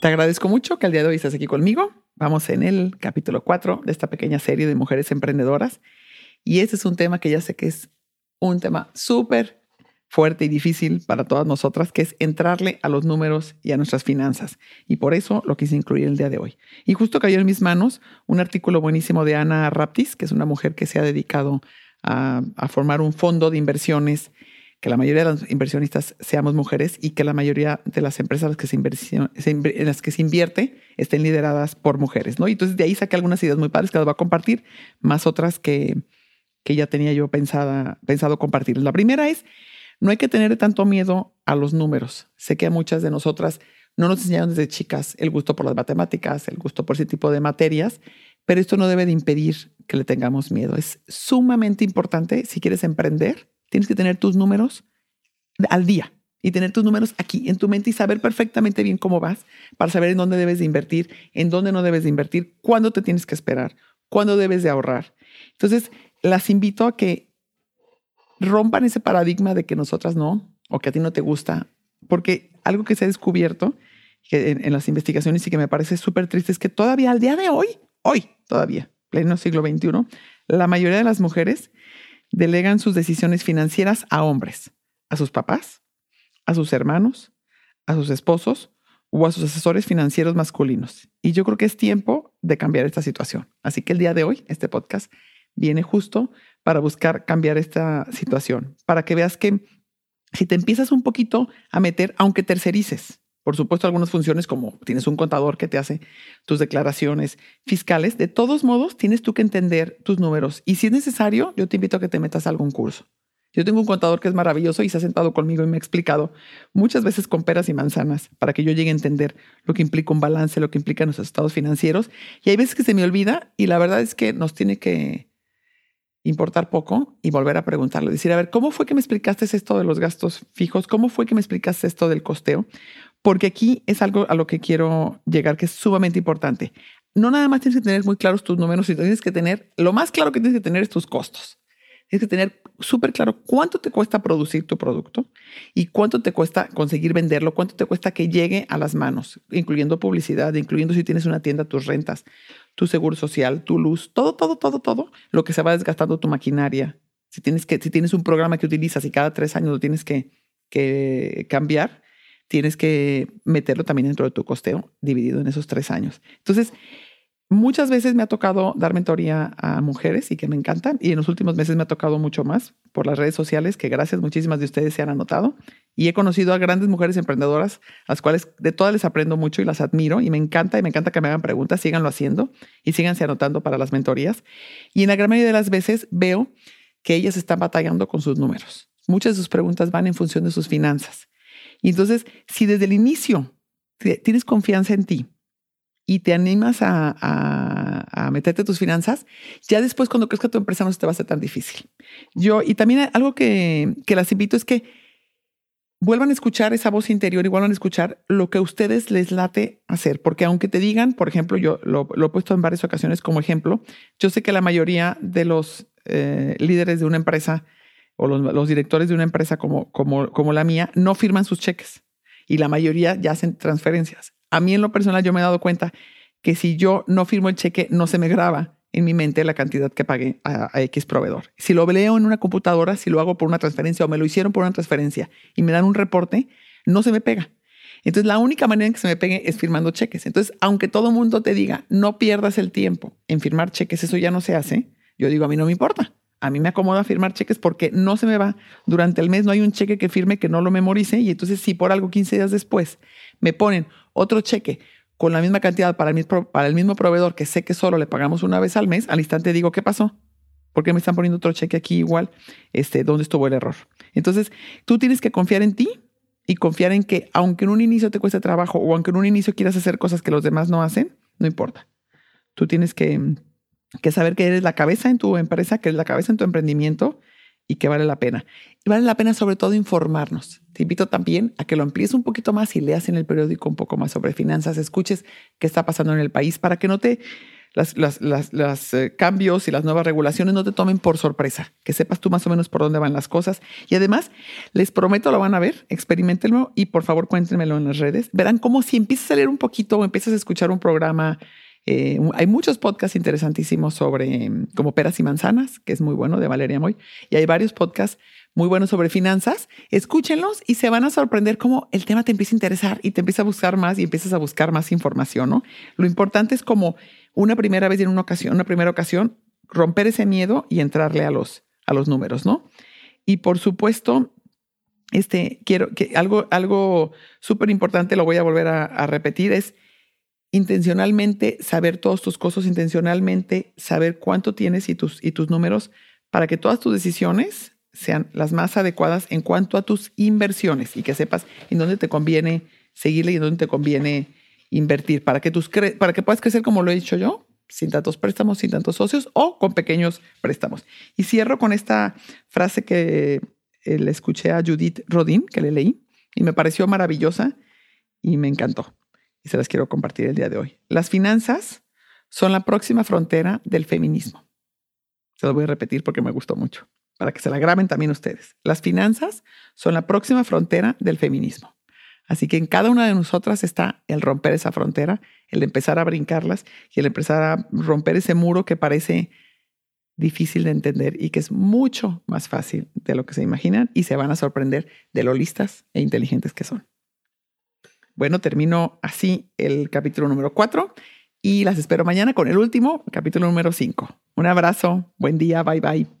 Te agradezco mucho que al día de hoy estés aquí conmigo. Vamos en el capítulo 4 de esta pequeña serie de mujeres emprendedoras. Y este es un tema que ya sé que es un tema súper fuerte y difícil para todas nosotras, que es entrarle a los números y a nuestras finanzas. Y por eso lo quise incluir el día de hoy. Y justo cayó en mis manos un artículo buenísimo de Ana Raptis, que es una mujer que se ha dedicado a, a formar un fondo de inversiones que la mayoría de los inversionistas seamos mujeres y que la mayoría de las empresas en las que se, invierte estén lideradas por mujeres, ¿no? Y entonces de ahí saqué algunas ideas muy padres que las voy a compartir, más otras que, que ya tenía yo pensada, pensado compartir. La primera es, no hay que tener tanto miedo a los números. Sé que a muchas de nosotras no nos enseñaron desde chicas el gusto por las matemáticas, el gusto por ese tipo de materias, pero esto no debe de impedir que le tengamos miedo. Es sumamente importante si quieres emprender Tienes que tener tus números al día y tener tus números aquí en tu mente y saber perfectamente bien cómo vas para saber en dónde debes de invertir, en dónde no debes de invertir, cuándo te tienes que esperar, cuándo debes de ahorrar. Entonces, las invito a que rompan ese paradigma de que nosotras no o que a ti no te gusta, porque algo que se ha descubierto en, en las investigaciones y que me parece súper triste es que todavía al día de hoy, hoy todavía, pleno siglo XXI, la mayoría de las mujeres delegan sus decisiones financieras a hombres, a sus papás, a sus hermanos, a sus esposos o a sus asesores financieros masculinos. Y yo creo que es tiempo de cambiar esta situación. Así que el día de hoy, este podcast viene justo para buscar cambiar esta situación, para que veas que si te empiezas un poquito a meter, aunque tercerices, por supuesto, algunas funciones como tienes un contador que te hace tus declaraciones fiscales, de todos modos tienes tú que entender tus números. Y si es necesario, yo te invito a que te metas a algún curso. Yo tengo un contador que es maravilloso y se ha sentado conmigo y me ha explicado muchas veces con peras y manzanas para que yo llegue a entender lo que implica un balance, lo que implica nuestros estados financieros. Y hay veces que se me olvida y la verdad es que nos tiene que importar poco y volver a preguntarlo. Decir, a ver, ¿cómo fue que me explicaste esto de los gastos fijos? ¿Cómo fue que me explicaste esto del costeo? Porque aquí es algo a lo que quiero llegar que es sumamente importante. No nada más tienes que tener muy claros tus números, sino tienes que tener, lo más claro que tienes que tener es tus costos. Tienes que tener súper claro cuánto te cuesta producir tu producto y cuánto te cuesta conseguir venderlo, cuánto te cuesta que llegue a las manos, incluyendo publicidad, incluyendo si tienes una tienda, tus rentas, tu seguro social, tu luz, todo, todo, todo, todo, lo que se va desgastando tu maquinaria. Si tienes, que, si tienes un programa que utilizas y cada tres años lo tienes que, que cambiar, tienes que meterlo también dentro de tu costeo dividido en esos tres años. Entonces, muchas veces me ha tocado dar mentoría a mujeres y que me encantan y en los últimos meses me ha tocado mucho más por las redes sociales que gracias muchísimas de ustedes se han anotado y he conocido a grandes mujeres emprendedoras, las cuales de todas les aprendo mucho y las admiro y me encanta y me encanta que me hagan preguntas, síganlo haciendo y síganse anotando para las mentorías. Y en la gran mayoría de las veces veo que ellas están batallando con sus números. Muchas de sus preguntas van en función de sus finanzas. Y entonces, si desde el inicio tienes confianza en ti y te animas a, a, meterte tus finanzas, ya después cuando crezca tu empresa no se te va a hacer tan difícil. Yo, y también algo que, que las invito es que vuelvan a escuchar esa voz interior y vuelvan a escuchar lo que a ustedes les late hacer. Porque aunque te digan, por ejemplo, yo lo, lo he puesto en varias ocasiones como ejemplo, yo sé que la mayoría de los eh, líderes de una empresa o los, directores de una empresa como, como, como la mía no firman sus cheques y la mayoría ya hacen transferencias. A mí en lo personal yo me he dado cuenta que si yo no firmo el cheque no se me graba en mi mente la cantidad que pagué a, X proveedor. Si lo leo en una computadora, si lo hago por una transferencia o me lo hicieron por una transferencia y me dan un reporte, no se me pega. Entonces, la única manera en que se me pegue es firmando cheques. Entonces, aunque todo el mundo te diga, no pierdas el tiempo en firmar cheques, eso ya no se hace, yo digo, a mí no me importa a mí me acomoda firmar cheques porque no se me va. Durante el mes no hay un cheque que firme que no lo memorice y entonces si por algo 15 días después me ponen otro cheque con la misma cantidad para el, mismo proveedor que sé que solo le pagamos una vez al mes, al instante digo, ¿qué pasó? ¿Por qué me están poniendo otro cheque aquí igual? Este, ¿Dónde estuvo el error? Entonces, tú tienes que confiar en ti y confiar en que aunque en un inicio te cueste trabajo o aunque en un inicio quieras hacer cosas que los demás no hacen, no importa. Tú tienes que que saber que eres la cabeza en tu empresa, que eres la cabeza en tu emprendimiento y que vale la pena. Y vale la pena sobre todo informarnos. Te invito también a que lo amplíes un poquito más y leas en el periódico un poco más sobre finanzas, escuches qué está pasando en el país para que no te los eh, cambios y las nuevas regulaciones no te tomen por sorpresa, que sepas tú más o menos por dónde van las cosas. Y además, les prometo, lo van a ver, experimentenlo y por favor cuéntenmelo en las redes. Verán cómo si empiezas a leer un poquito o empiezas a escuchar un programa eh, hay muchos podcasts interesantísimos sobre como peras y manzanas, que es muy bueno, de Valeria Moy. Y hay varios podcasts muy buenos sobre finanzas. Escúchenlos y se van a sorprender cómo el tema te empieza a interesar y te empieza a buscar más y empiezas a buscar más información, ¿no? Lo importante es como una primera vez en una ocasión, una primera ocasión, romper ese miedo y entrarle a los, a los números, ¿no? Y por supuesto, este, quiero que algo, algo súper importante, lo voy a volver a repetir, es intencionalmente saber todos tus costos, intencionalmente saber cuánto tienes y tus, y tus números para que todas tus decisiones sean las más adecuadas en cuanto a tus inversiones y que sepas en dónde te conviene seguirle y en dónde te conviene invertir para que, tus para que puedas crecer como lo he dicho yo, sin tantos préstamos, sin tantos socios o con pequeños préstamos. Y cierro con esta frase que eh, le escuché a Judith Rodin, que le leí, y me pareció maravillosa y me encantó y se las quiero compartir el día de hoy. Las finanzas son la próxima frontera del feminismo. Se lo voy a repetir porque me gustó mucho, para que se la graben también ustedes. Las finanzas son la próxima frontera del feminismo. Así que en cada una de nosotras está el romper esa frontera, el empezar a brincarlas y el empezar a romper ese muro que parece difícil de entender y que es mucho más fácil de lo que se imaginan y se van a sorprender de lo listas e inteligentes que son. Bueno, termino así el capítulo número 4 y las espero mañana con el último, capítulo número 5. Un abrazo, buen día, bye bye.